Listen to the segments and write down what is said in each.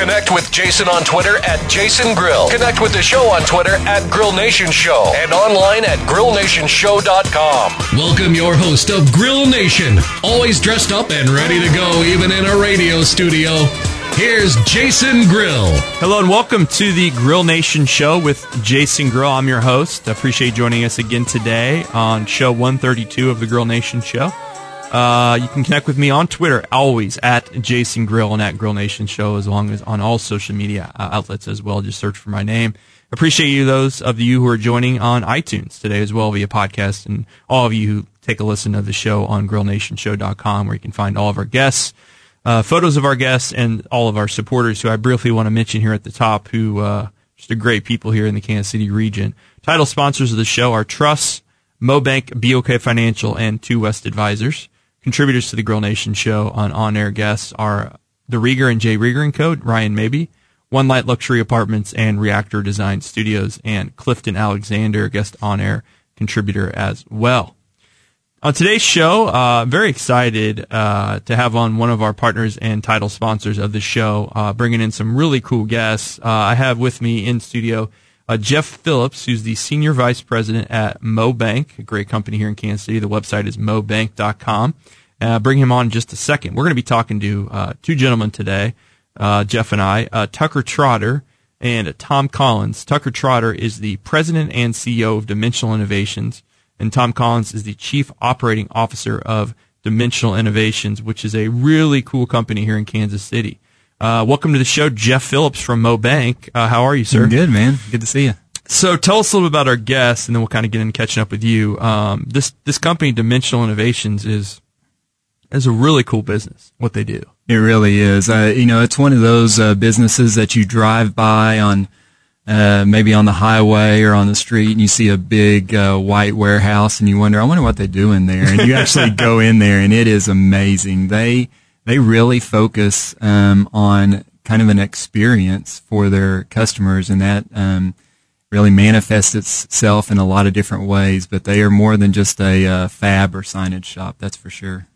Connect with Jason on Twitter at Jason Grill. Connect with the show on Twitter at Grill Nation Show and online at grillnationshow.com. Welcome your host of Grill Nation, always dressed up and ready to go, even in a radio studio. Here's Jason Grill. Hello and welcome to the Grill Nation show with Jason Grill. I'm your host. I appreciate joining us again today on show 132 of the Grill Nation show. Uh, you can connect with me on Twitter, always at Jason Grill and at Grill Nation show, as long as on all social media uh, outlets as well. Just search for my name. Appreciate you, those of you who are joining on iTunes today as well via podcast, and all of you who take a listen of the show on grillnationshow.com, where you can find all of our guests uh, photos of our guests and all of our supporters, who I briefly want to mention here at the top, who uh, just are great people here in the Kansas City region. Title sponsors of the show are Truss, MoBank, BOK Financial, and Two West Advisors. Contributors to the Grill Nation show on on-air guests are the Rieger and Jay Rieger and Code, Ryan Maybe, One Light Luxury Apartments, and Reactor Design Studios, and Clifton Alexander, guest on-air contributor as well. On today's show, uh, very excited uh, to have on one of our partners and title sponsors of the show, uh, bringing in some really cool guests. Uh, I have with me in studio uh, Jeff Phillips, who's the senior vice president at MoBank, a great company here in Kansas City. The website is mobank.com. Uh, bring him on in just a second. We're going to be talking to uh, two gentlemen today, Jeff and I, Tucker Trotter and Tom Collins. Tucker Trotter is the president and CEO of Dimensional Innovations and Tom Collins is the Chief Operating Officer of Dimensional Innovations, which is a really cool company here in Kansas City. Uh, welcome to the show, Jeff Phillips from MoBank. Uh, how are you, sir? Good, man. Good to see you. So tell us a little bit about our guests, and then we'll kind of get into catching up with you. Um, this this company, Dimensional Innovations, is is a really cool business. What they do, it really is. Uh, you know, it's one of those uh, businesses that you drive by on uh, maybe on the highway or on the street and you see a big uh, white warehouse and you wonder, I wonder what they do in there. And you actually go in there and it is amazing. They they really focus um, on kind of an experience for their customers, and that um, really manifests itself in a lot of different ways. But they are more than just a uh, fab or signage shop, that's for sure.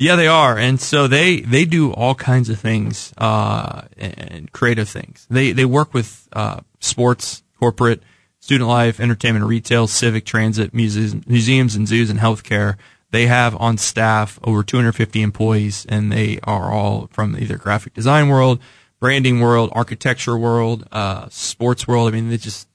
Yeah, they are, and so they they do all kinds of things uh, and creative things. They they work with uh, sports, corporate, student life, entertainment, retail, civic, transit, museums, museums and zoos, and healthcare. They have on staff over 250 employees, and they are all from either graphic design world, branding world, architecture world, uh, sports world. I mean, they just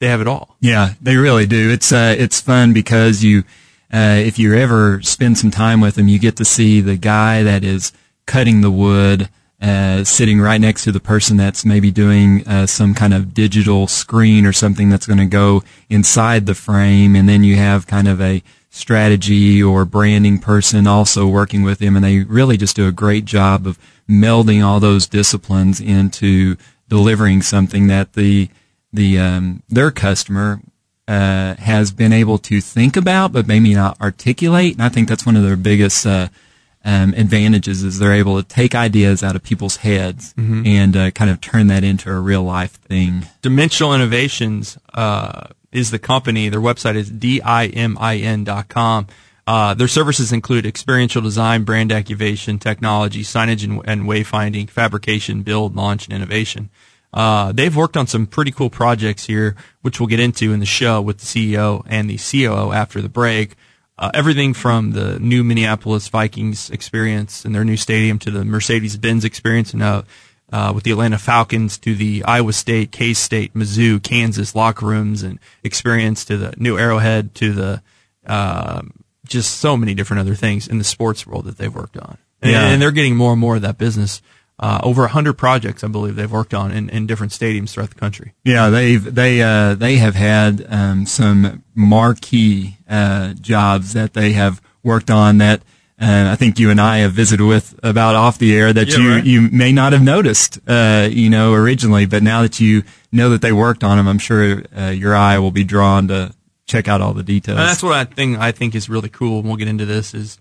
they have it all. Yeah, they really do. It's uh, it's fun because you uh, if you ever spend some time with them, you get to see the guy that is cutting the wood, uh, sitting right next to the person that's maybe doing uh, some kind of digital screen or something that's going to go inside the frame, and then you have kind of a strategy or branding person also working with them, and they really just do a great job of melding all those disciplines into delivering something that the the um, their customer uh, has been able to think about, but maybe not articulate. And I think that's one of their biggest uh, um, advantages is they're able to take ideas out of people's heads mm-hmm. and uh, kind of turn that into a real life thing. Dimensional Innovations uh, is the company. Their website is dimin.com. Uh, their services include experiential design, brand activation, technology, signage and, and wayfinding, fabrication, build, launch, and innovation. Uh, they've worked on some pretty cool projects here, which we'll get into in the show with the CEO and the COO after the break. Uh, everything from the new Minneapolis Vikings experience and their new stadium to the Mercedes Benz experience and uh, uh, with the Atlanta Falcons to the Iowa State, K State, Mizzou, Kansas locker rooms and experience to the new Arrowhead to the uh, just so many different other things in the sports world that they've worked on. And, yeah. and they're getting more and more of that business uh, over hundred projects, I believe they've worked on in, in different stadiums throughout the country. Yeah, they've they uh, they have had um, some marquee uh, jobs that they have worked on that and I think you and I have visited with about off the air that Yeah, you right. you may not have noticed, uh, you know, originally, but now that you know that they worked on them, I'm sure uh, your eye will be drawn to check out all the details. And that's what I think I think is really cool. And we'll get into this is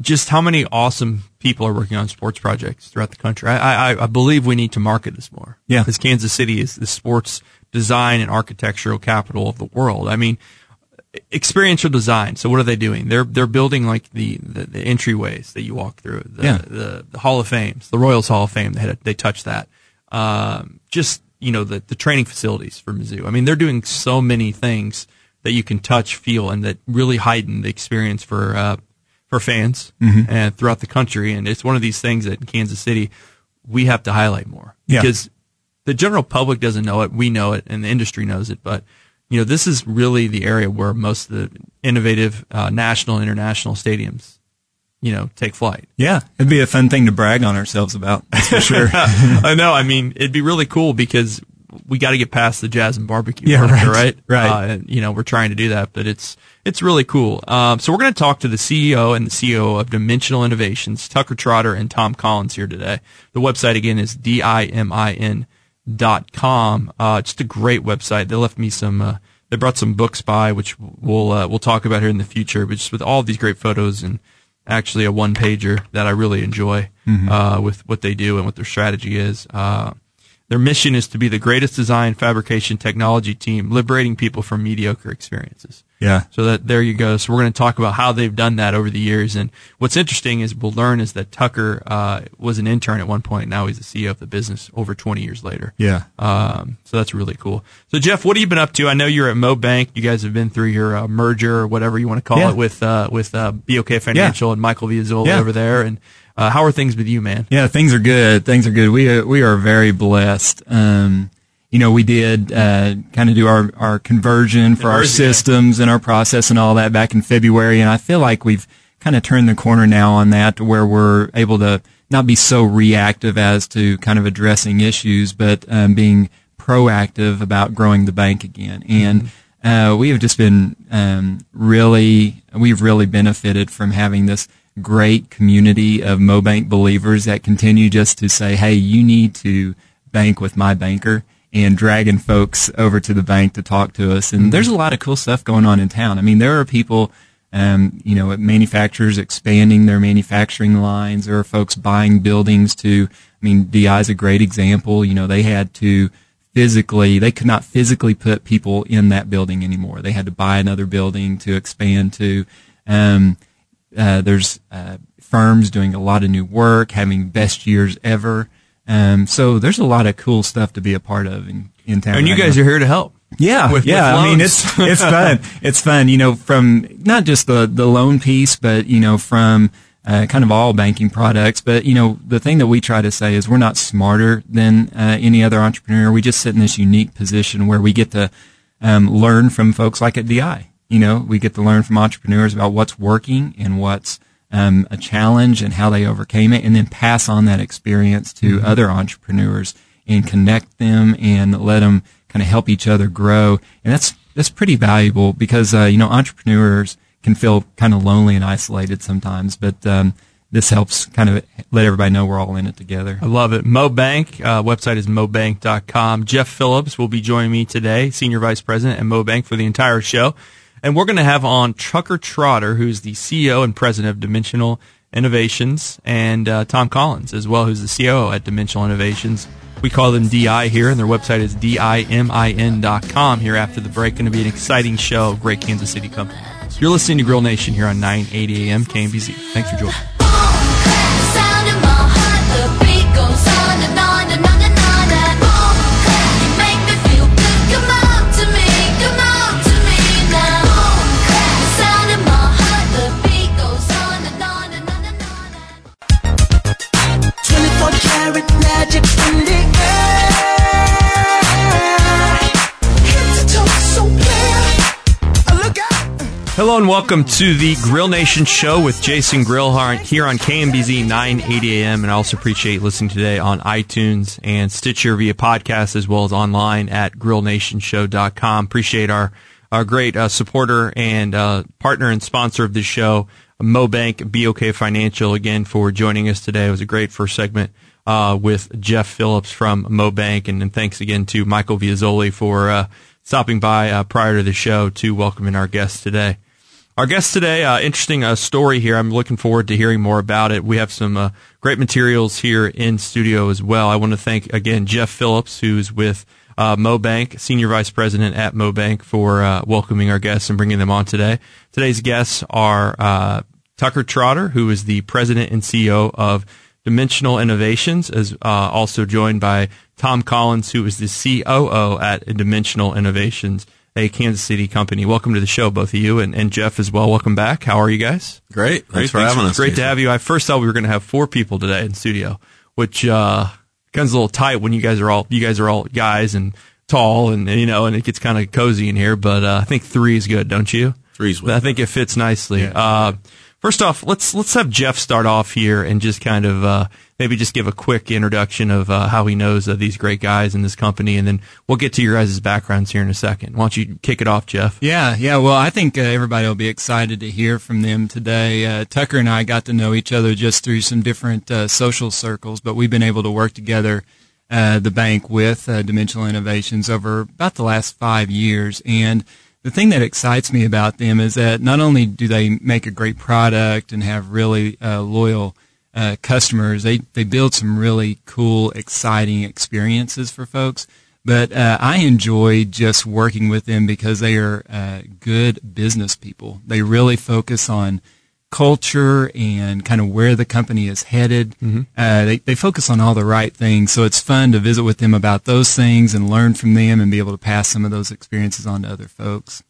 just how many awesome people are working on sports projects throughout the country. I, I, I believe we need to market this more. Yeah. because Kansas City is the sports design and architectural capital of the world. I mean, experiential design. So what are they doing? They're they're building like the the, the entryways that you walk through. The, Yeah. the the Hall of Fames, the Royals Hall of Fame. They had a, they touched that. Um, just you know the the training facilities for Mizzou. I mean, they're doing so many things that you can touch, feel, and that really heighten the experience for uh, for fans Mm-hmm. and throughout the country. And it's one of these things that in Kansas City we have to highlight more Yeah. because the general public doesn't know it. We know it, and the industry knows it. But you know, this is really the area where most of the innovative uh, national and international stadiums, you know, take flight. yeah, it'd be a fun thing to brag on ourselves about. That's for sure. I know. I mean, it'd be really cool because we got to get past the jazz and barbecue. Yeah, furniture, right, right. right. Uh, and, you know, we're trying to do that, but it's it's really cool. Um, so we're going to talk to the CEO and the CEO of Dimensional Innovations, Tucker Trotter and Tom Collins here today. The website again is d i m i n dot com. Uh, just a great website. They left me some. Uh, they brought some books by, which we'll uh, we'll talk about here in the future. But just with all these great photos and actually a one pager that I really enjoy uh, with what they do and what their strategy is. Uh, their mission is to be the greatest design fabrication technology team, liberating people from mediocre experiences. Yeah, So that there you go. So we're going to talk about how they've done that over the years. And what's interesting is we'll learn is that Tucker uh, was an intern at one point. Now he's the CEO of the business over 20 years later. yeah. Um, so that's really cool. So Jeff, what have you been up to? I know you're at Mo Bank. You guys have been through your uh, merger or whatever you want to call Yeah. it with uh, with uh, BOK Financial and Michael Villasol Yeah. over there. And uh, how are things with you, man? Yeah, things are good. Things are good. We are, we are very blessed. Um, you know, we did uh, kind of do our, our conversion for our Conversion, yeah. systems and our process and all that back in February, and I feel like we've kind of turned the corner now on that to where we're able to not be so reactive as to kind of addressing issues, but um, being proactive about growing the bank again. And uh, we have just been um, really, we've really benefited from having this great community of MoBank believers that continue just to say, hey, you need to bank with my banker and dragging folks over to the bank to talk to us. And there's a lot of cool stuff going on in town. I mean, there are people, um, you know, manufacturers expanding their manufacturing lines. There are folks buying buildings to, I mean, DI is a great example. You know, they had to physically, they could not physically put people in that building anymore. They had to buy another building to expand to. Um, uh, there's uh, firms doing a lot of new work, having best years ever. Um, so there's a lot of cool stuff to be a part of in, in town. And you right guys now. are here to help. Yeah, with- yeah. with I mean, it's it's fun. It's fun. You know, from not just the the loan piece, but you know, from uh, kind of all banking products. But you know, the thing that we try to say is we're not smarter than uh, any other entrepreneur. We just sit in this unique position where we get to um, learn from folks like at DI. You know, we get to learn from entrepreneurs about what's working and what's um, a challenge and how they overcame it, and then pass on that experience to other entrepreneurs and connect them and let them kind of help each other grow. And that's that's pretty valuable because uh, you know entrepreneurs can feel kind of lonely and isolated sometimes, but um, this helps kind of let everybody know we're all in it together. I love it. Mo Bank, uh, website is mobank.com. Jeff Phillips will be joining me today, Senior Vice President at Mo Bank for the entire show. And we're going to have on Tucker Trotter, who's the CEO and President of Dimensional Innovations, and uh, Tom Collins as well, who's the COO at Dimensional Innovations. We call them DI here, and their website is dimin.com. Here after the break, going to be an exciting show. Great Kansas City company. You're listening to Grill Nation here on 980 AM KMBZ. Thanks for joining. Hello and welcome to the Grill Nation show with Jason Grill here on KMBZ 980 AM. And I also appreciate listening today on iTunes and Stitcher via podcast as well as online at grillnationshow.com. Appreciate our, our great uh, supporter and uh, partner and sponsor of this show, MoBank, BOK Financial, again for joining us today. It was a great first segment uh, with Jeff Phillips from MoBank, and, and thanks again to Michael Viazzoli for uh, stopping by uh, prior to the show to welcoming our guests today. Our guest today, uh, interesting uh, story here. I'm looking forward to hearing more about it. We have some uh, great materials here in studio as well. I want to thank again Jeff Phillips, who's with uh, MoBank, Senior Vice President at MoBank, for uh, welcoming our guests and bringing them on today. Today's guests are uh, Tucker Trotter, who is the President and CEO of Dimensional Innovations, as uh, also joined by Tom Collins, who is the COO at Dimensional Innovations, a Kansas City company. Welcome to the show, both of you, and, and Jeff as well. Welcome back. How are you guys? Great. Thanks for Great. having us. Great to have you. I first thought we were going to have four people today in studio, which uh, becomes a little tight when you guys are all you guys are all guys and tall, and you know, and it gets kind of cozy in here. But uh, I think three is good, don't you? Three's I think it fits nicely. Uh, first off, let's let's have Jeff start off here and just kind of uh, maybe just give a quick introduction of uh, how he knows uh, these great guys in this company, and then we'll get to your guys' backgrounds here in a second. Why don't you kick it off, Jeff? Yeah, yeah. Well, I think uh, everybody will be excited to hear from them today. Uh, Tucker and I got to know each other just through some different uh, social circles, but we've been able to work together, the bank with Dimensional Innovations over about the last five years. And the thing that excites me about them is that not only do they make a great product and have really uh, loyal uh, customers, they they build some really cool, exciting experiences for folks. But uh, I enjoy just working with them because they are uh, good business people. They really focus on culture and kind of where the company is headed. Uh, they, they focus on all the right things. So it's fun to visit with them about those things and learn from them and be able to pass some of those experiences on to other folks.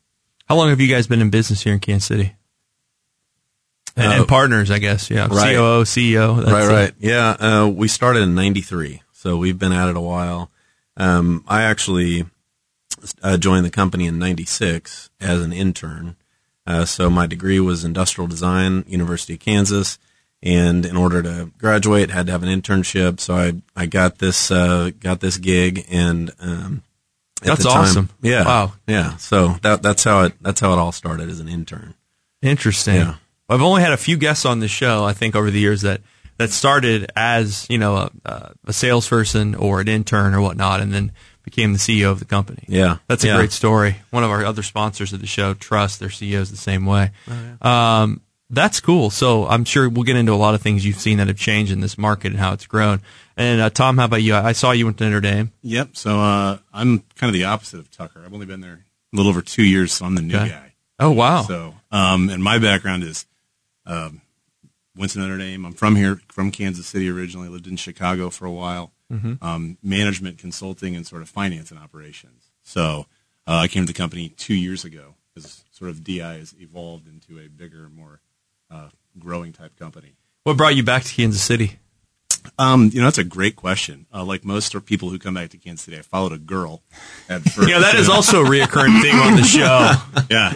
How long have you guys been in business here in Kansas City? And, Uh, and partners, I guess. Yeah, right. COO, CEO. that's right, it. right. Yeah, uh, we started in '93, so we've been at it a while. Um, I actually uh, joined the company in '96 as an intern. Uh, so my degree was industrial design, University of Kansas, and in order to graduate, had to have an internship. So I I got this uh, got this gig, and um, That's time- awesome. Yeah, Wow. yeah. So that that's how it that's how it all started as an intern. Interesting. Yeah. I've only had a few guests on the show, I think, over the years that, that started as, you know, a, a, a salesperson or an intern or whatnot, and then became the CEO of the company. Yeah, That's a yeah. great story. One of our other sponsors of the show, Trust, their CEO is the same way. Oh, um, that's cool. So I'm sure we'll get into a lot of things you've seen that have changed in this market and how it's grown. And uh, Tom, how about you? I I saw you went to Notre Dame. Yep. So uh, I'm kind of the opposite of Tucker. I've only been there a little over two years, so I'm the new Okay. guy. Oh wow! So, um, and my background is um, went to Notre Dame. I'm from here, from Kansas City originally. Lived in Chicago for a while. Mm-hmm. Um, management, consulting, and sort of finance and operations. So uh, I came to the company two years ago as sort of DI has evolved into a bigger, more uh, growing type company. what brought you back to Kansas City? Um, you know, that's a great question. Uh, like most people who come back to Kansas City, I followed a girl at first. Yeah, that is also a reoccurring thing on the show. yeah.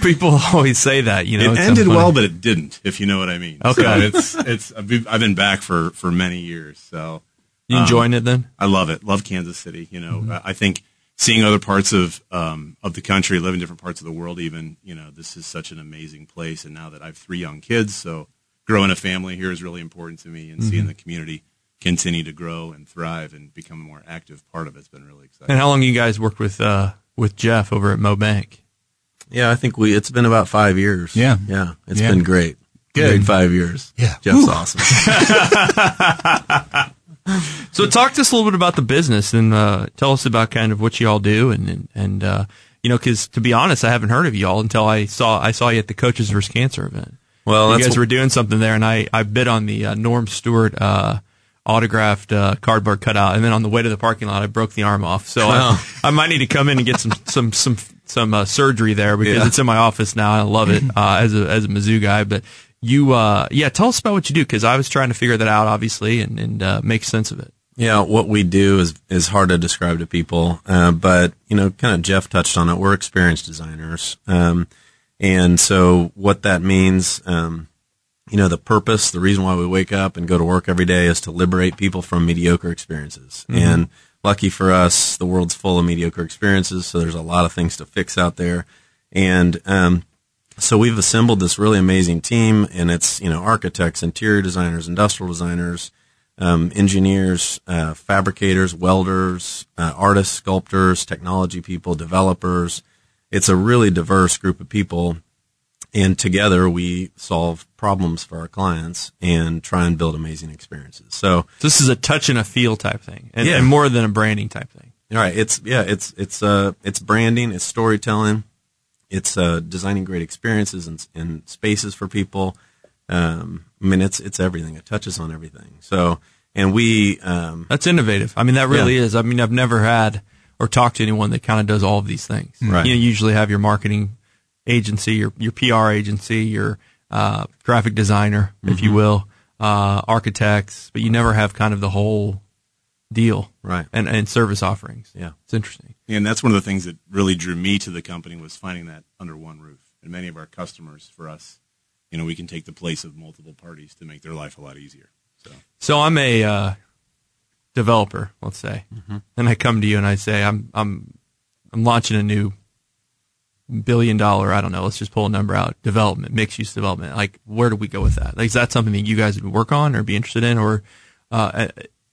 People always say that, you know. it it's so ended well, but it didn't. If you know what I mean. Okay. So it's it's I've been, I've been back for for many years. So You um, enjoying it then? I love it. Love Kansas City. You Mm-hmm. know, I I think seeing other parts of um of the country, living different parts of the world, even you know, this is such an amazing place. And now that I have three young kids, so growing a family here is really important to me, and seeing Mm-hmm. the community continue to grow and thrive and become a more active part of it's been really exciting. And how long you guys worked with uh, with Jeff over at MoBank? Yeah, I think we. It's been about five years. Yeah. yeah. It's Yeah. been great. Good. Great five years. Yeah. Jeff's awesome. So talk to us a little bit about the business and uh, tell us about kind of what you all do and and, and uh, you know because to be honest, I haven't heard of you all until I saw I saw you at the Coaches vs Cancer event. Well, you guys wh- were doing something there, and I I bid on the uh, Norm Stewart. Uh, autographed uh, cardboard cutout and then on the way to the parking lot I broke the arm off so I, I might need to come in and get some some some some uh, surgery there because Yeah. it's in my office now I love it uh, as a as a Mizzou guy but you uh yeah tell us about what you do because I was trying to figure that out obviously and and uh, make sense of it Yeah, what we do is is hard to describe to people, uh, but you know, kind of Jeff touched on it. We're experienced designers, um, and so what that means, um, you know, the purpose, the reason why we wake up and go to work every day is to liberate people from mediocre experiences. And lucky for us, the world's full of mediocre experiences, so there's a lot of things to fix out there. And um, So we've assembled this really amazing team, and it's you know architects, interior designers, industrial designers, um, engineers, uh, fabricators, welders, uh, artists, sculptors, technology people, developers. It's a really diverse group of people, and together we solve problems for our clients and try and build amazing experiences. So This is a touch and a feel type thing, and, Yeah. and more than a branding type thing. All right. It's yeah. It's it's uh it's branding. It's storytelling. It's uh designing great experiences and, and spaces for people. Um, I mean, it's it's everything. It touches on everything. So, and we um, That's innovative. I mean, that really is. I mean, I've never had or talked to anyone that kind of does all of these things. Right. You know, you usually have your marketing agency, your your PR agency, your uh, graphic designer, if Mm-hmm. you will, uh, architects, but you never have kind of the whole deal, Right. And and service offerings. Yeah. it's interesting. And that's one of the things that really drew me to the company was finding that under one roof. And many of our customers, for us, you know, we can take the place of multiple parties to make their life a lot easier. So So I'm a uh, developer, let's say, and I come to you and I say I'm I'm I'm launching a new billion dollar, I don't know, let's just pull a number out, development, mixed use development. Like, where do we go with that? Like, is that something that you guys would work on or be interested in, or uh, uh,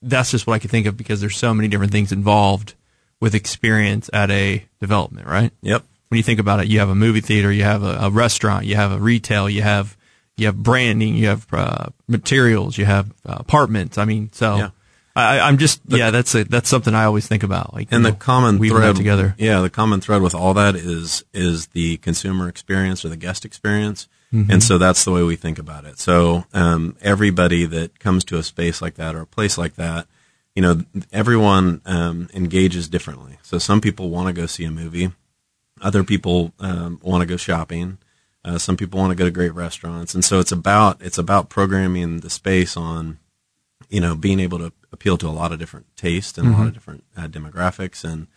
that's just what I could think of because there's so many different things involved with experience at a development, right? yep. when you think about it, you have a movie theater, you have a, a restaurant, you have a retail, you have you have branding, you have uh, materials, you have uh, apartments. I mean, so Yeah. I, I'm just yeah, that's a, that's something I always think about. Like And the know, common thread together. Yeah, the common thread with all that is is the consumer experience or the guest experience, Mm-hmm. and so that's the way we think about it. So um, everybody that comes to a space like that or a place like that, you know, everyone um, engages differently. So some people want to go see a movie, other people um, want to go shopping. Uh, some people want to go to great restaurants, and so it's about it's about programming the space on you know, being able to appeal to a lot of different tastes and a lot of different uh, demographics. And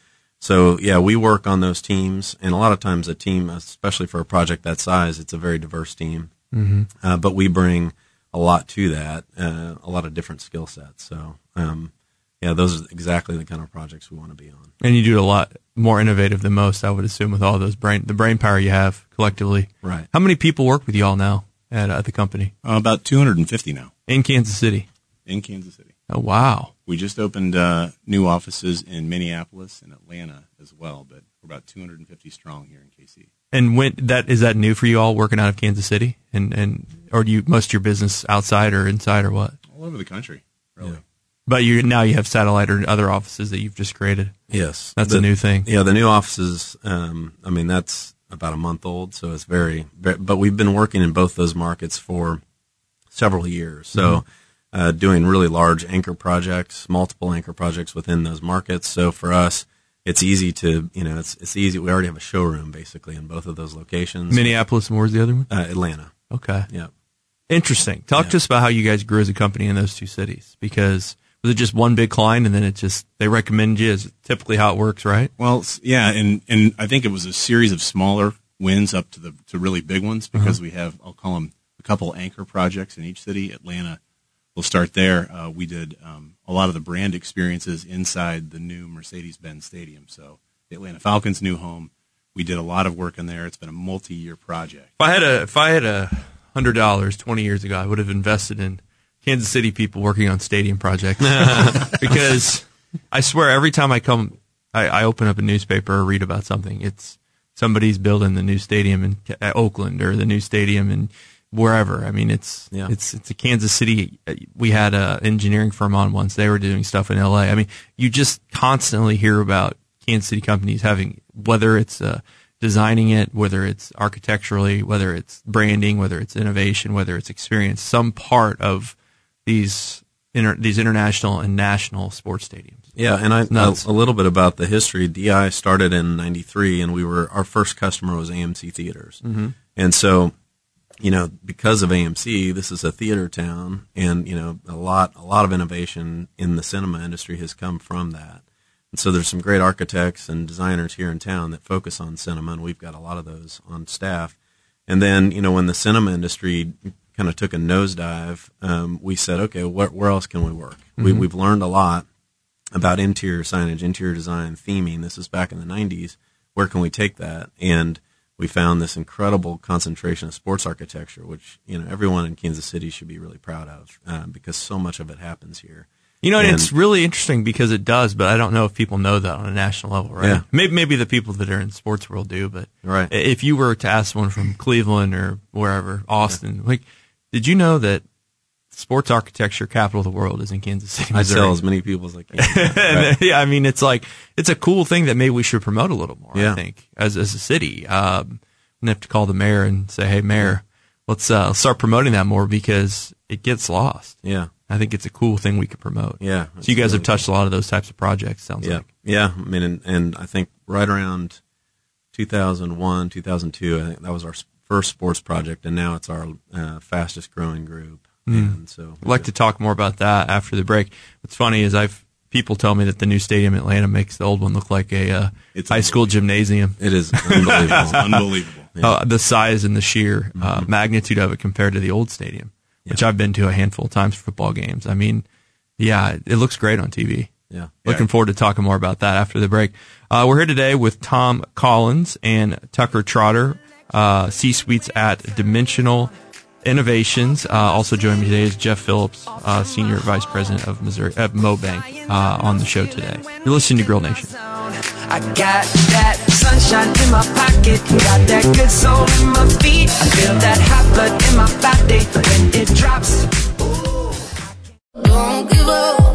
so, yeah, we work on those teams. And a lot of times, a team, especially for a project that size, it's a very diverse team. Mm-hmm. Uh, but we bring a lot to that, uh, a lot of different skill sets. So, um, yeah, those are exactly the kind of projects we want to be on. And you do it a lot more innovative than most, I would assume, with all those brain the brain power you have collectively. Right. How many people work with you all now at, at the company uh, about 250 now in Kansas City? in Kansas City. Oh wow! We just opened uh, new offices in Minneapolis and Atlanta as well, but we're about 250 strong here in KC. And when that is that new for you all working out of Kansas City, and and or do you most of your business outside or inside or what? All over the country, really. But you now you have satellite or other offices that you've just created. Yes. That's The- a new thing. Yeah, the new offices. Um, I mean, that's about a month old, so it's very, very. But we've been working in both those markets for several years. So, uh, doing really large anchor projects, multiple anchor projects within those markets. So for us, it's easy to, you know, it's it's easy. We already have a showroom basically in both of those locations. Minneapolis and where's the other one? uh, Atlanta. Okay. Yeah. Interesting. Talk Yeah. to us about how you guys grew as a company in those two cities. Because was it just one big client and then it just they recommend you? Is typically how it works, right? Well, yeah, and and I think it was a series of smaller wins up to the to really big ones because we have I'll call them a couple anchor projects in each city. Atlanta, we'll start there. Uh, we did um, a lot of the brand experiences inside the new Mercedes-Benz Stadium. So the Atlanta Falcons' new home. We did a lot of work in there. It's been a multi-year project. If I had a if I had a hundred dollars twenty years ago, I would have invested in Kansas City people working on stadium projects because I swear every time I come, I, I open up a newspaper or read about something. It's somebody's building the new stadium in uh, Oakland or the new stadium in wherever. I mean, it's Yeah. it's it's a Kansas City. We had a engineering firm on once. They were doing stuff in L.A. I mean, you just constantly hear about Kansas City companies having whether it's uh, designing it, whether it's architecturally, whether it's branding, whether it's innovation, whether it's experience, some part of these inter- these international and national sports stadiums. Yeah, and I, a, nuts. a little bit about the history. DI started in '93, and we were our first customer was AMC Theaters, mm-hmm. and so you know because of AMC, this is a theater town, and you know a lot a lot of innovation in the cinema industry has come from that. And so there's some great architects and designers here in town that focus on cinema, and we've got a lot of those on staff. And then, you know, when the cinema industry kind of took a nosedive, um, we said, okay, where, where else can we work? We, we've learned a lot about interior signage, interior design, theming. This is back in the 90s. Where can we take that? And we found this incredible concentration of sports architecture, which you know everyone in Kansas City should be really proud of uh, because so much of it happens here. You know, and, it's really interesting because it does, but I don't know if people know that on a national level, right? Yeah. Maybe maybe the people that are in sports world do, but Right. if you were to ask someone from Cleveland or wherever, Austin, like, did you know that sports architecture capital of the world is in Kansas City, I Missouri? tell as many people as I can. Right. yeah, I mean, it's like it's a cool thing that maybe we should promote a little more. Yeah. I think as as a city, um, and have to call the mayor and say, "Hey, mayor, let's uh, start promoting that more because it gets lost." Yeah, I think it's a cool thing we could promote. Yeah, So you guys it's have really touched a lot of those types of projects. Sounds yeah, like. yeah. I mean, and, and I think right around 2001, 2002, I think that was our first sports project, and now it's our uh, fastest growing group. And so I'd like to talk more about that after the break. What's funny is I've people tell me that the new stadium in Atlanta makes the old one look like a uh, high school gymnasium. it is unbelievable. Unbelievable. Uh, the size and the sheer uh, Mm-hmm. magnitude of it compared to the old stadium, which I've been to a handful of times for football games. I mean, yeah, it, it looks great on TV. yeah, Looking forward to talking more about that after the break. Uh, we're here today with Tom Collins and Tucker Trotter, uh, C-suites at Dimensional Innovations. Uh, also joining me today is Jeff Phillips, uh, Senior Vice President of Missouri at Mobank, uh, on the show today. You're listening to Grill Nation. I got that sunshine in my pocket, got that good soul in my feet. I feel that hot blood in my body when it drops. Don't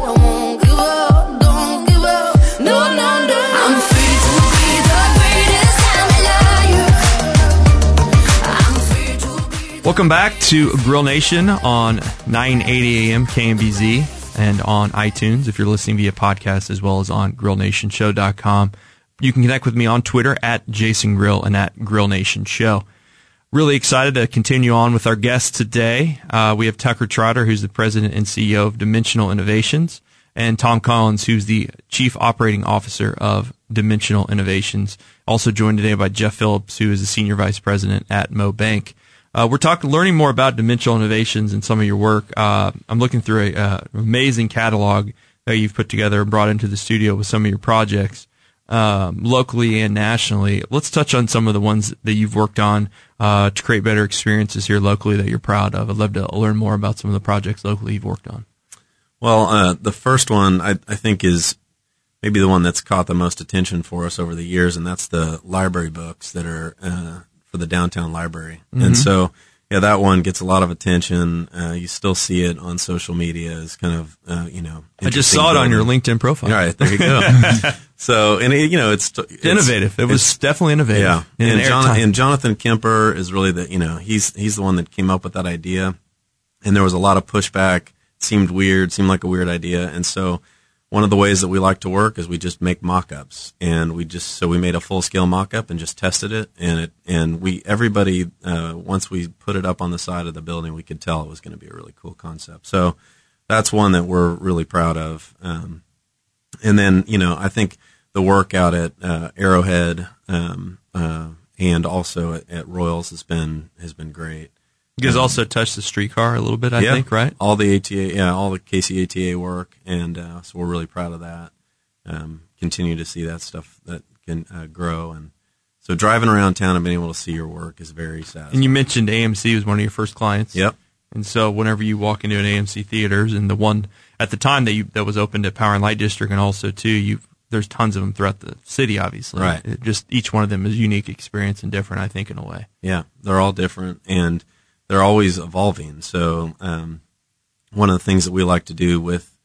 Welcome back to Grill Nation on 980 AM KMBZ and on iTunes if you're listening via podcast as well as on grillnationshow.com. You can connect with me on Twitter at Jason Grill and at Grill Nation Show. Really excited to continue on with our guests today. Uh, we have Tucker Trotter, who's the president and CEO of Dimensional Innovations, and Tom Collins, who's the chief operating officer of Dimensional Innovations. Also joined today by Jeff Phillips, who is the senior vice president at Mo Bank. Uh, we're talking, learning more about Dimensional Innovations and some of your work. Uh, I'm looking through a uh, amazing catalog that you've put together and brought into the studio with some of your projects um, locally and nationally. Let's touch on some of the ones that you've worked on uh, to create better experiences here locally that you're proud of. I'd love to learn more about some of the projects locally you've worked on. Well, uh, the first one I, I think is maybe the one that's caught the most attention for us over the years, and that's the library books that are uh, for the downtown library. And so, yeah, that one gets a lot of attention. Uh, you still see it on social media as kind of, uh, you know, I just saw it on your. LinkedIn profile. All right, there you go. so, and it, you know, it's, it's Innovative. It was it's- definitely innovative. yeah, and, airtime. and Jonathan Kemper is really the you know he's he's the one that came up with that idea, and there was a lot of pushback. Seemed weird, seemed like a weird idea, and so one of the ways that we like to work is we just make mock-ups, and we just so we made a full-scale mock-up and just tested it, and it and we everybody uh, once we put it up on the side of the building, we could tell it was going to be a really cool concept. So that's one that we're really proud of. Um, and then you know I think the work out at uh, Arrowhead um, uh, and also at, at Royals has been has been great. You guys also touched the streetcar a little bit, I yeah, think, right? All the ATA, yeah, all the KCATA work, and uh, so we're really proud of that. Um, continue to see that stuff that can uh, grow, and so driving around town and being able to see your work is very satisfying. And you mentioned AMC was one of your first clients. Yep. And so whenever you walk into an AMC theaters and the one at the time that you that was opened at Power and Light District and also too you there's tons of them throughout the city obviously. Right. It just each one of them is unique experience and different I think in a way. Yeah, they're all different and they're always evolving. So um, one of the things that we like to do with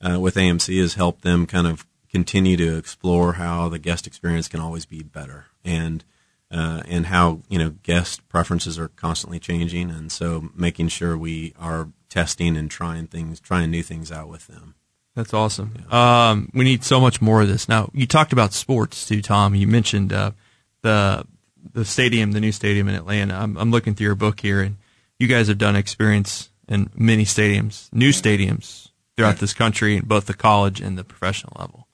uh, with AMC is help them kind of continue to explore how the guest experience can always be better and uh, and how you know guest preferences are constantly changing, and so making sure we are testing and trying things, trying new things out with them. That's awesome. Um, we need so much more of this. Now, you talked about sports too, Tom. You mentioned uh, the the stadium, the new stadium in Atlanta. I'm, I'm looking through your book here, and you guys have done experience in many stadiums, new stadiums throughout this country, both the college and the professional level.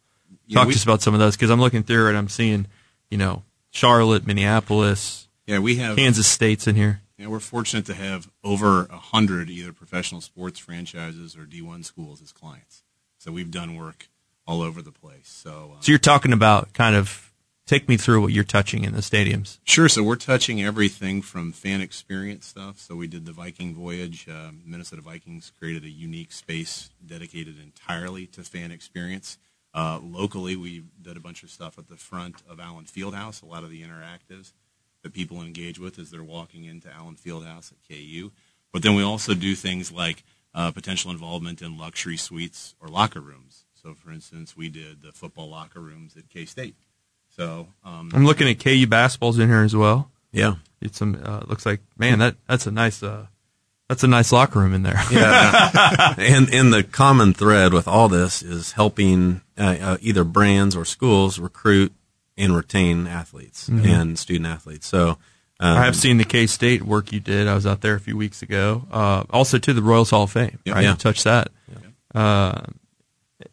Yeah, Talk we- to us about some of those because I'm looking through it. I'm seeing, you know, Charlotte, Minneapolis, Yeah, we have. Kansas State's in here. Yeah, we're fortunate to have over a hundred either professional sports franchises or D1 schools as clients. So we've done work all over the place. So, uh, So you're talking about kind of take me through what you're touching in the stadiums. Sure. So we're touching everything from fan experience stuff. So we did the Viking Voyage. Uh, Minnesota Vikings created a unique space dedicated entirely to fan experience. Uh, locally, we did a bunch of stuff at the front of Allen Fieldhouse. A lot of the interactives that people engage with as they're walking into Allen Fieldhouse at KU. But then we also do things like uh, potential involvement in luxury suites or locker rooms. So, for instance, we did the football locker rooms at K State. So, um, I'm looking at KU basketballs in here as well. Yeah. It's some uh, looks like man that that's a nice uh, that's a nice locker room in there. Yeah. and and the common thread with all this is helping uh, uh, either brands or schools recruit and retain athletes and student athletes. So um, I have seen the K State work you did. I was out there a few weeks ago. Uh, also to the Royals Hall of Fame. Yeah. right? Yeah. You touched that. Uh,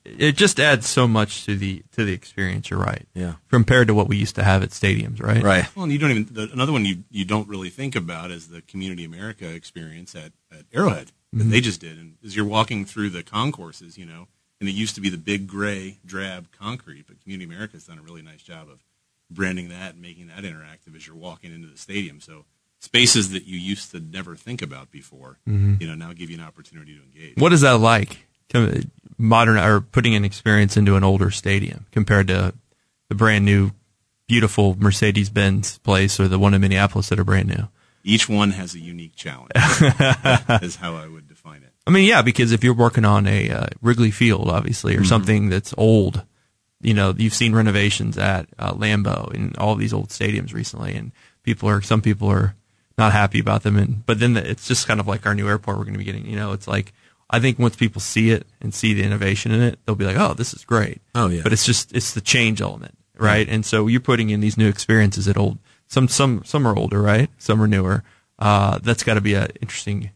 it just adds so much to the to the experience. You're right. Yeah. Compared to what we used to have at stadiums, right? right. Well, and you don't even the, another one you, you don't really think about is the Community America experience at, at Arrowhead that mm-hmm. they just did. And as you're walking through the concourses, you know, and it used to be the big gray drab concrete, but Community America's done a really nice job of branding that and making that interactive as you're walking into the stadium. So spaces that you used to never think about before, mm-hmm. you know, now give you an opportunity to engage. What is that like? Modern or putting an experience into an older stadium compared to the brand new, beautiful Mercedes Benz place or the one in Minneapolis that are brand new. Each one has a unique challenge. is how I would define it. I mean, yeah, because if you're working on a uh, Wrigley Field, obviously, or something that's old, you know, you've seen renovations at uh, Lambeau and all these old stadiums recently, and people are some people are not happy about them, and but then the, it's just kind of like our new airport we're going to be getting. You know, it's like I think once people see it and see the innovation in it, they'll be like, oh, this is great. Oh, yeah. But it's just it's the change element, right? And so you're putting in these new experiences at old. Some some some are older, right? Some are newer. Uh, that's got to be a interesting,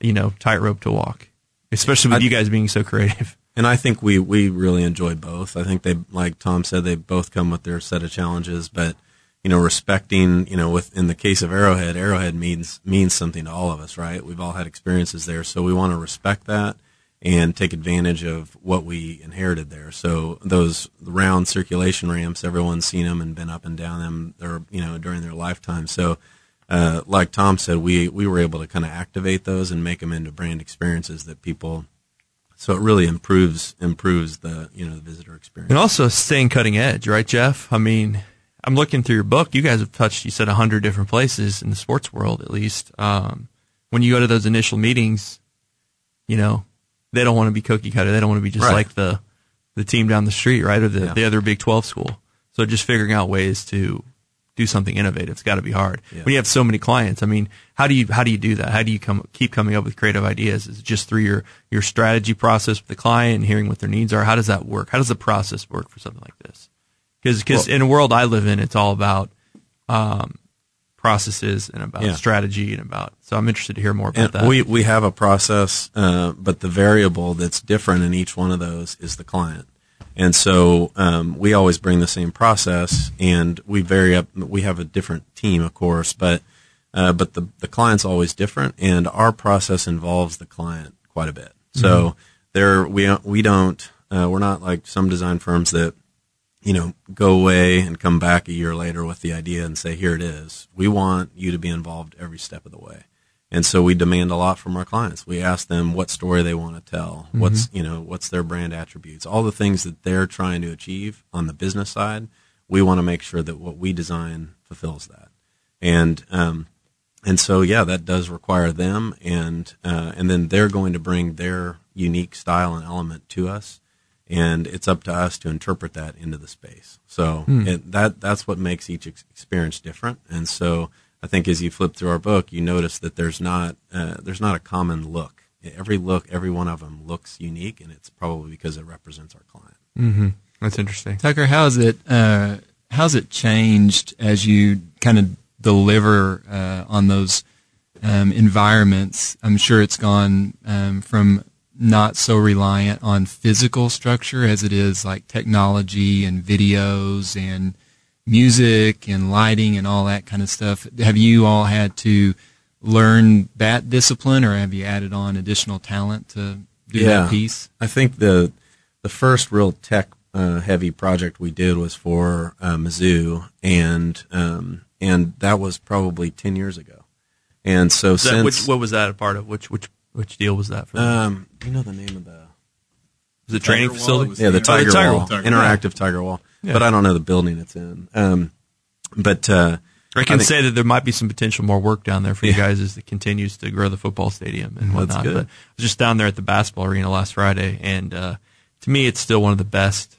you know, tightrope to walk, especially with I- you guys being so creative. And I think we, we really enjoy both. I think they, like Tom said, they both come with their set of challenges, but, you know, respecting, you know, with, in the case of Arrowhead, Arrowhead means, means something to all of us, right? We've all had experiences there. So we want to respect that and take advantage of what we inherited there. So those round circulation ramps, everyone's seen them and been up and down them, or, you know, during their lifetime. So, uh, like Tom said, we, we were able to kind of activate those and make them into brand experiences that people, so it really improves improves the you know the visitor experience. And also staying cutting edge, right, Jeff? I mean, I'm looking through your book. You guys have touched, you said, a hundred different places in the sports world, at least. Um, when you go to those initial meetings, you know, they don't want to be cookie cutter. They don't want to be just Right. like the the team down the street, right, or the Yeah. the other Big Twelve school. So just figuring out ways to do something innovative. It's got to be hard Yeah. when you have so many clients. I mean, how do you how do you do that? How do you come keep coming up with creative ideas? Is it just through your your strategy process with the client and hearing what their needs are? How does that work? How does the process work for something like this? Because Well- in a world I live in, it's all about um, processes and about Yeah. strategy and about. So I'm interested to hear more about and that. we we have a process, uh, but the variable that's different in each one of those is the client. And so um, we always bring the same process, and we vary up. We have a different team, of course, but uh, but the the client's always different, and our process involves the client quite a bit. So there we we don't uh, we're not like some design firms that you know, go away and come back a year later with the idea and say, here it is. We want you to be involved every step of the way. And so we demand a lot from our clients. We ask them what story they want to tell, what's, you know, what's their brand attributes, all the things that they're trying to achieve on the business side. We want to make sure that what we design fulfills that. And, um, and so, yeah, that does require them, and uh, and then they're going to bring their unique style and element to us, and it's up to us to interpret that into the space. So it, that that's what makes each ex- experience different. And so I think as you flip through our book, you notice that there's not uh, there's not a common look. Every look, every one of them looks unique, and it's probably because it represents our client. mm-hmm. That's interesting. Tucker, how's it uh, how's it changed as you kind of deliver uh, on those um, environments? I'm sure it's gone um, from not so reliant on physical structure as it is like technology and videos and music and lighting and all that kind of stuff. Have you all had to learn that discipline, or have you added on additional talent to do Yeah. that piece? I think the the first real tech uh, heavy project we did was for uh, Mizzou, and um, and that was probably ten years ago. And so Is that- since which, what was that a part of? Which which which deal was that for? um, you know the name of the was it training Tiger Wall, facility? it was yeah the the Tiger, Tiger Wall, Wall. Tiger- interactive Tiger Wall, Yeah. but I don't know the building it's in. Um, but uh, I can think- say that there might be some potential more work down there for you guys as it continues to grow the football stadium and whatnot. good. But I was just down there at the basketball arena last Friday, and uh, to me, it's still one of the best.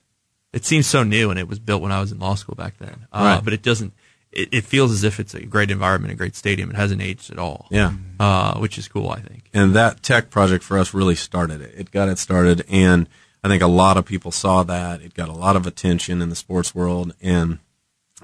It seems so new, and it was built when I was in law school back then. Uh, Right. But it doesn't. It, it feels as if it's a great environment, a great stadium. It hasn't aged at all. yeah. uh, which is cool. I think. and that tech project for us really started it. It got it started, and I think a lot of people saw that. It got a lot of attention in the sports world, and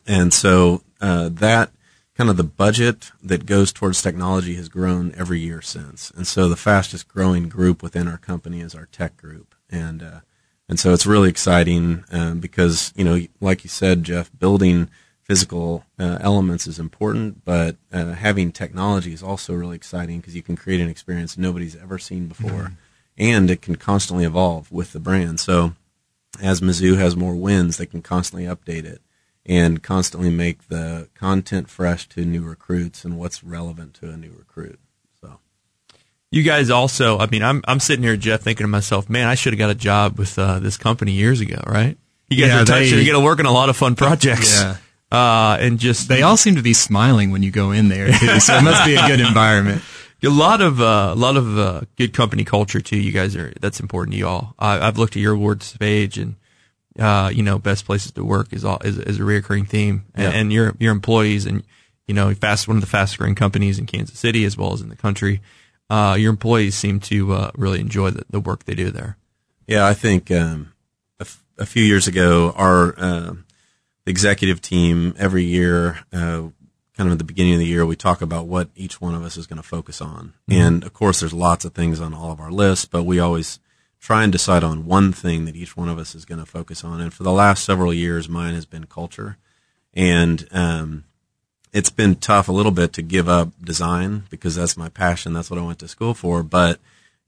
and so uh, that kind of the budget that goes towards technology has grown every year since. And so the fastest growing group within our company is our tech group, and uh, and so it's really exciting um, because you know, like you said, Jeff, building physical uh, elements is important, but uh, having technology is also really exciting because you can create an experience nobody's ever seen before, and it can constantly evolve with the brand. So as Mizzou has more wins, they can constantly update it and constantly make the content fresh to new recruits and what's relevant to a new recruit. So You guys also, I mean, I'm I'm sitting here, Jeff, thinking to myself, man, I should have got a job with uh, this company years ago, right? You guys Yeah, are touching, they- you get to work on a lot of fun projects. Yeah. Uh, and just They all seem to be smiling when you go in there too, so it must be a good environment. a lot of uh, a lot of uh, good company culture too. You guys are that's important to you all. I, I've looked at your awards page and uh, you know best places to work is all is, is a reoccurring theme, and, Yeah. and your your employees and you know fast one of the fastest growing companies in Kansas City as well as in the country. Uh, your employees seem to uh, really enjoy the, the work they do there. Yeah, I think um, a, f- a few years ago, our uh, executive team every year, uh, kind of at the beginning of the year, we talk about what each one of us is going to focus on. And of course, there's lots of things on all of our lists, but we always try and decide on one thing that each one of us is going to focus on. And for the last several years, mine has been culture. And um, it's been tough a little bit to give up design because that's my passion. That's what I went to school for. But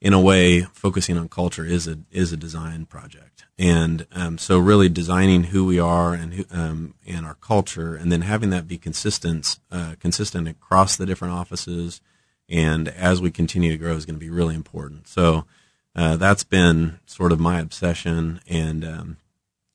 in a way, focusing on culture is a is a design project, and um, so really designing who we are and who, um, and our culture, and then having that be consistent uh, consistent across the different offices, and as we continue to grow, is going to be really important. So uh, that's been sort of my obsession, and um,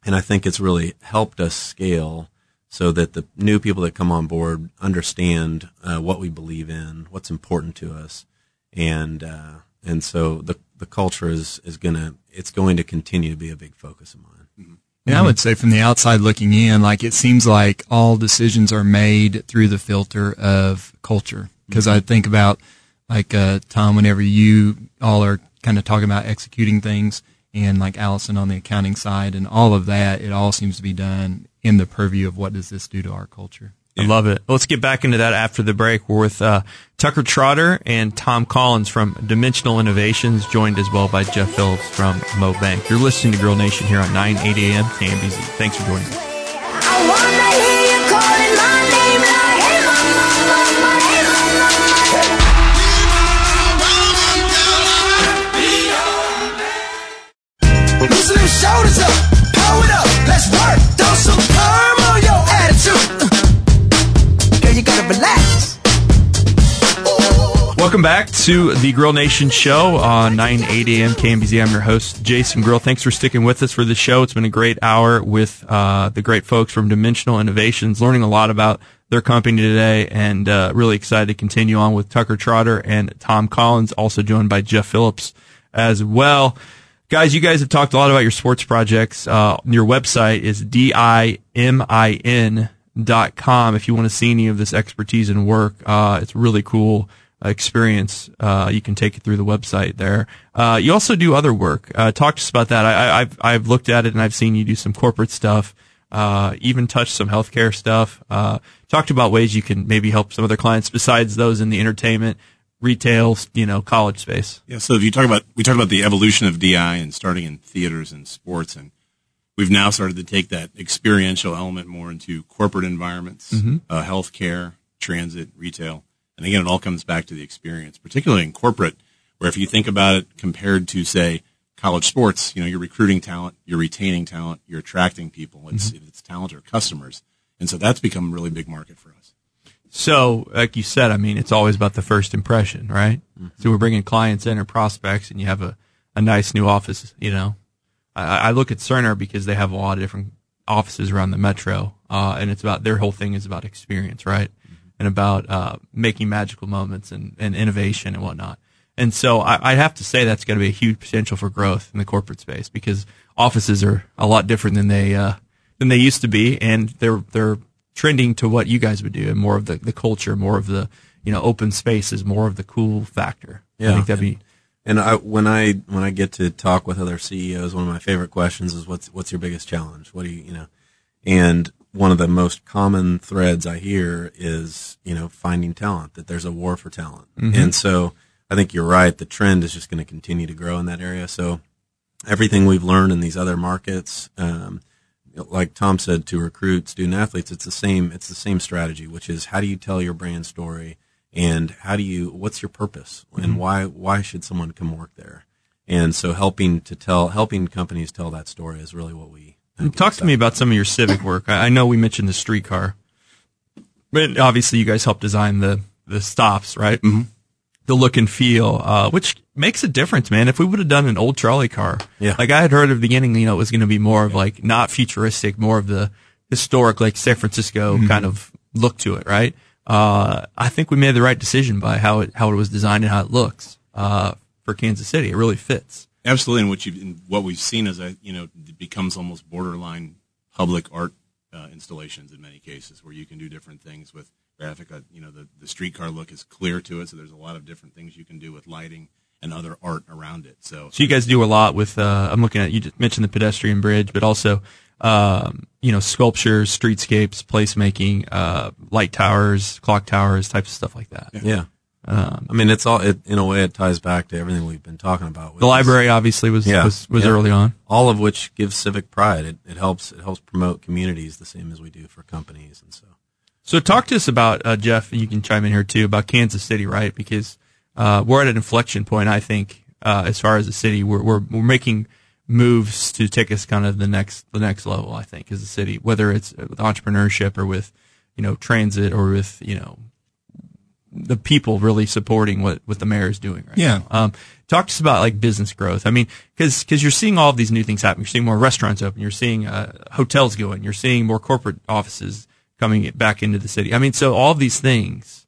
and I think it's really helped us scale so that the new people that come on board understand uh, what we believe in, what's important to us, and uh, and so the the culture is is gonna it's going to continue to be a big focus of mine. And I would say from the outside looking in, like it seems like all decisions are made through the filter of culture. Because I think about like uh, Tom, whenever you all are kind of talking about executing things, and like Allison on the accounting side, and all of that, it all seems to be done in the purview of what does this do to our culture. I love it. Let's get back into that after the break. We're with uh, Tucker Trotter and Tom Collins from Dimensional Innovations, joined as well by Jeff Phillips from Mo Bank. You're listening to Grill Nation here on 980 AM KMBZ. Thanks for joining us. Welcome back to the Grill Nation show on 980 AM KMBZ. I'm your host, Jason Grill. Thanks for sticking with us for the show. It's been a great hour with uh, the great folks from Dimensional Innovations, learning a lot about their company today, and uh, really excited to continue on with Tucker Trotter and Tom Collins, also joined by Jeff Phillips as well. Guys, you guys have talked a lot about your sports projects. Uh, your website is D-I-M-I-N dot com. If you want to see any of this expertise and work, uh, it's really cool experience. Uh, you can take it through the website there. Uh, you also do other work. Uh, talk to us about that. I, I, I've, I've looked at it and I've seen you do some corporate stuff, uh, even touch some healthcare stuff. Uh, talked about ways you can maybe help some other clients besides those in the entertainment, retail, you know, college space. Yeah, so if you talk about we talked about the evolution of DI and starting in theaters and sports, and we've now started to take that experiential element more into corporate environments, uh, healthcare, transit, retail, and again, it all comes back to the experience, particularly in corporate, where if you think about it compared to say college sports, you know, you're recruiting talent, you're retaining talent, you're attracting people. It's it's talent or customers, and so that's become a really big market for us. So, like you said, I mean, it's always about the first impression, right? Mm-hmm. So we're bringing clients in or prospects, and you have a, a nice new office. You know, I, I look at Cerner because they have a lot of different offices around the metro, uh, and it's about their whole thing is about experience, right? And about uh, making magical moments and, and innovation and whatnot. And so I, I'd have to say that's going to be a huge potential for growth in the corporate space because offices are a lot different than they uh, than they used to be, and they're they're trending to what you guys would do, and more of the, the culture, more of the you know open spaces, more of the cool factor. Yeah, I think that'd be And I, when I when I get to talk with other CEOs, one of my favorite questions is what's what's your biggest challenge? What do you you know? And one of the most common threads I hear is you know finding talent. That there's a war for talent, and so I think you're right. The trend is just going to continue to grow in that area. So everything we've learned in these other markets, um, like Tom said, to recruit student athletes, it's the same. It's the same strategy, which is how do you tell your brand story, and how do you what's your purpose, and why why should someone come work there? And so helping to tell helping companies tell that story is really what we Talk to me about some of your civic work. I, know we mentioned the streetcar, but obviously you guys helped design the the stops, right? Mm-hmm. The look and feel, uh, which makes a difference, man. If we would have done an old trolley car, Yeah. like I had heard at the beginning, you know, it was going to be more of like not futuristic, more of the historic, like San Francisco kind of look to it, right? Uh, I think we made the right decision by how it how it was designed and how it looks uh, for Kansas City. It really fits. Absolutely, and what you and what we've seen is that you know it becomes almost borderline public art uh, installations in many cases, where you can do different things with graphic. Uh, you know, the the streetcar look is clear to it, so there's a lot of different things you can do with lighting and other art around it. So, So you guys do a lot with. Uh, I'm looking at you just mentioned the pedestrian bridge, but also um, you know sculptures, streetscapes, placemaking, uh, light towers, clock towers, types of stuff like that. Yeah. I mean, it's all it, in a way. It ties back to everything we've been talking about. The is- library obviously was Yeah, was, was yeah. early on. all of which gives civic pride. It, it helps. It helps promote communities the same as we do for companies, and so. So talk to us about uh, Jeff. You can chime in here too about Kansas City, right? Because uh, we're at an inflection point. I think uh, as far as the city, we're, we're we're making moves to take us kind of the next the next level. I think as a city, whether it's with entrepreneurship or with you know transit or with you know the people really supporting what what the mayor is doing right Yeah. now. Um, talk to us about like business growth. I mean, because cause you're seeing all of these new things happen. You're seeing more restaurants open. You're seeing uh, hotels going. You're seeing more corporate offices coming back into the city. I mean, so all these things,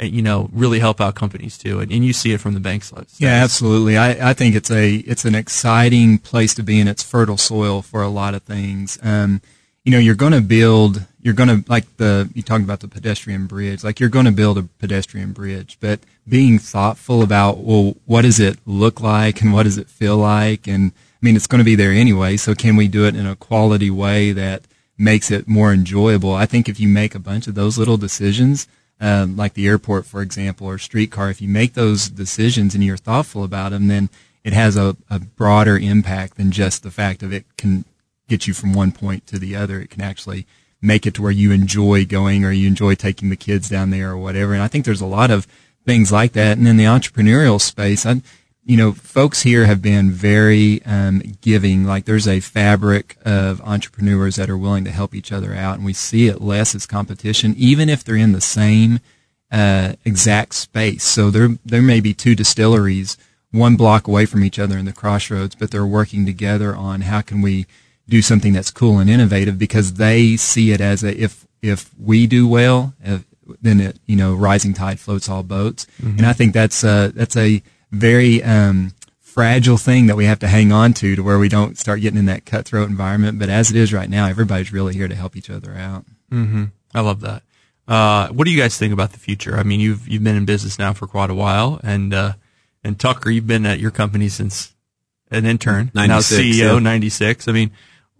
uh, you know, really help out companies too, and, and you see it from the bank side. Yeah, absolutely. I, I think it's a it's an exciting place to be in. It's fertile soil for a lot of things. Um, you know, you're going to build. You're going to like the you talked about the pedestrian bridge. Like you're going to build a pedestrian bridge, but being thoughtful about well, what does it look like and what does it feel like, and I mean, it's going to be there anyway. So can we do it in a quality way that makes it more enjoyable? I think if you make a bunch of those little decisions, um, like the airport, for example, or streetcar, if you make those decisions and you're thoughtful about them, then it has a, a broader impact than just the fact of it can get you from one point to the other. It can actually make it to where you enjoy going or you enjoy taking the kids down there or whatever. And I think there's a lot of things like that. And in the entrepreneurial space, I, you know, folks here have been very um, giving. Like there's a fabric of entrepreneurs that are willing to help each other out, and we see it less as competition, even if they're in the same uh, exact space. So there there may be two distilleries one block away from each other in the crossroads, but they're working together on how can we do something that's cool and innovative because they see it as a if if we do well, if, then it you know rising tide floats all boats, and I think that's a that's a very um, fragile thing that we have to hang on to to where we don't start getting in that cutthroat environment. But as it is right now, everybody's really here to help each other out. I love that. Uh, what do you guys think about the future? I mean, you've you've been in business now for quite a while, and uh, and Tucker, you've been at your company since an intern, now CEO, yeah. ninety six. I mean,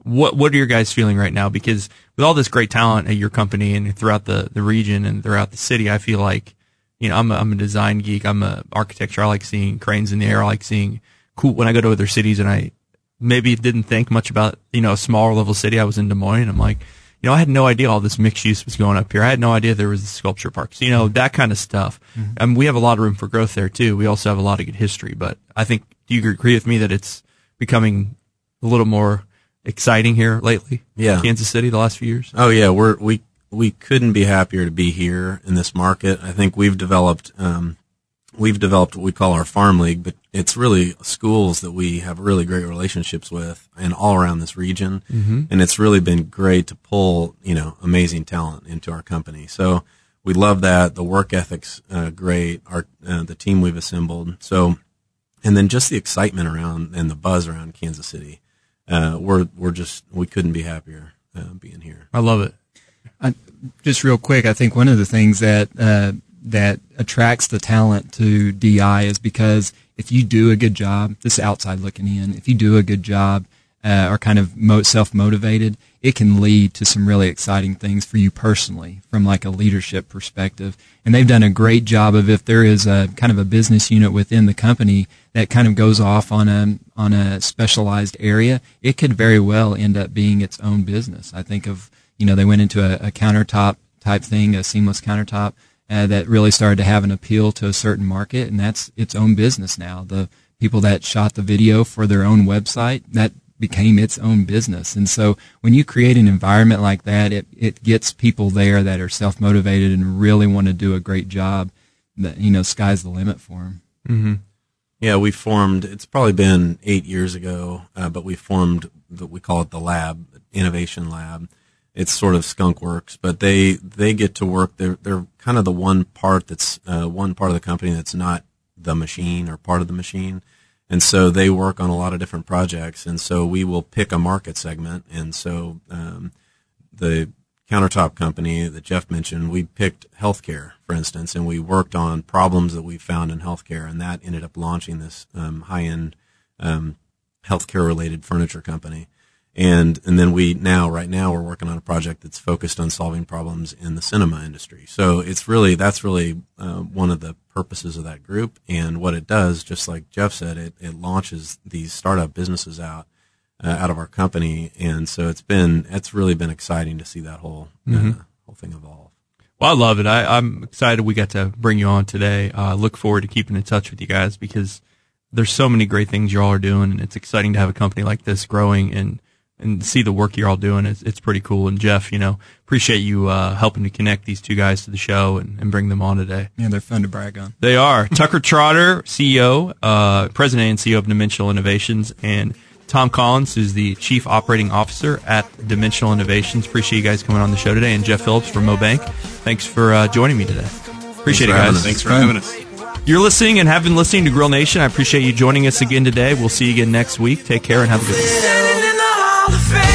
what what are your guys feeling right now? Because with all this great talent at your company and throughout the, the region and throughout the city, I feel like you know I'm a, I'm a design geek. I'm a architecture. I like seeing cranes in the air. I like seeing cool when I go to other cities and I maybe didn't think much about you know a smaller level city. I was in Des Moines. I'm like, you know, I had no idea all this mixed use was going up here. I had no idea there was the sculpture parks. You know, that kind of stuff. Mm-hmm. I mean, we have a lot of room for growth there too. We also have a lot of good history. But I think, do you agree with me that it's becoming a little more exciting here lately. Yeah. Kansas City the last few years. Oh yeah, we're we we couldn't be happier to be here in this market. I think we've developed um, we've developed what we call our farm league, but it's really schools that we have really great relationships with and all around this region. Mhm. And it's really been great to pull you know amazing talent into our company. So we love that. The work ethic's uh, great. Our uh, the team we've assembled. So and then just the excitement around and the buzz around Kansas City. Uh, we're we're just we couldn't be happier uh, being here. I love it. I, just real quick, I think one of the things that uh, that attracts the talent to DI is because if you do a good job, this outside looking in, if you do a good job, uh, are kind of mo- self motivated, it can lead to some really exciting things for you personally from like a leadership perspective. And they've done a great job of if there is a kind of a business unit within the company that kind of goes off on a on a specialized area, it could very well end up being its own business. I think of you know they went into a, a countertop type thing, a seamless countertop uh, that really started to have an appeal to a certain market, and that's its own business now. The people that shot the video for their own website that became its own business. And so when you create an environment like that, it, it gets people there that are self motivated and really want to do a great job. That you know, sky's the limit for them. Mm-hmm. Yeah, we formed. It's probably been eight years ago, uh, but we formed. The, we call it the lab, innovation lab. It's sort of skunk works, but they they get to work. They're they're kind of the one part that's uh, one part of the company that's not the machine or part of the machine, and so they work on a lot of different projects. And so we will pick a market segment, and so um, the countertop company that Jeff mentioned, we picked healthcare, for instance, and we worked on problems that we found in healthcare, and that ended up launching this um, high-end um, healthcare-related furniture company. And and then we now, right now, we're working on a project that's focused on solving problems in the cinema industry. So it's really that's really uh, one of the purposes of that group. And what it does, just like Jeff said, it it launches these startup businesses out uh, out of our company, and so it's been it's really been exciting to see that whole uh, Mhm. whole thing evolve. Well, I love it. I, I'm excited we got to bring you on today. I uh, look forward to keeping in touch with you guys because there's so many great things you all are doing, and it's exciting to have a company like this growing and and see the work you're all doing. It's, it's pretty cool. And Jeff, you know, appreciate you uh, helping to connect these two guys to the show and, and bring them on today. Yeah, they're fun to brag on. They are Tucker Trotter, CEO, uh, President and CEO of Dimensional Innovations, and Tom Collins, who's the Chief Operating Officer at Dimensional Innovations. Appreciate you guys coming on the show today, and Jeff Phillips from Mobank. Thanks for uh, joining me today. Appreciate for it, guys. Thanks for having us. You're listening and have been listening to Grill Nation. I appreciate you joining us again today. We'll see you again next week. Take care and have a good one.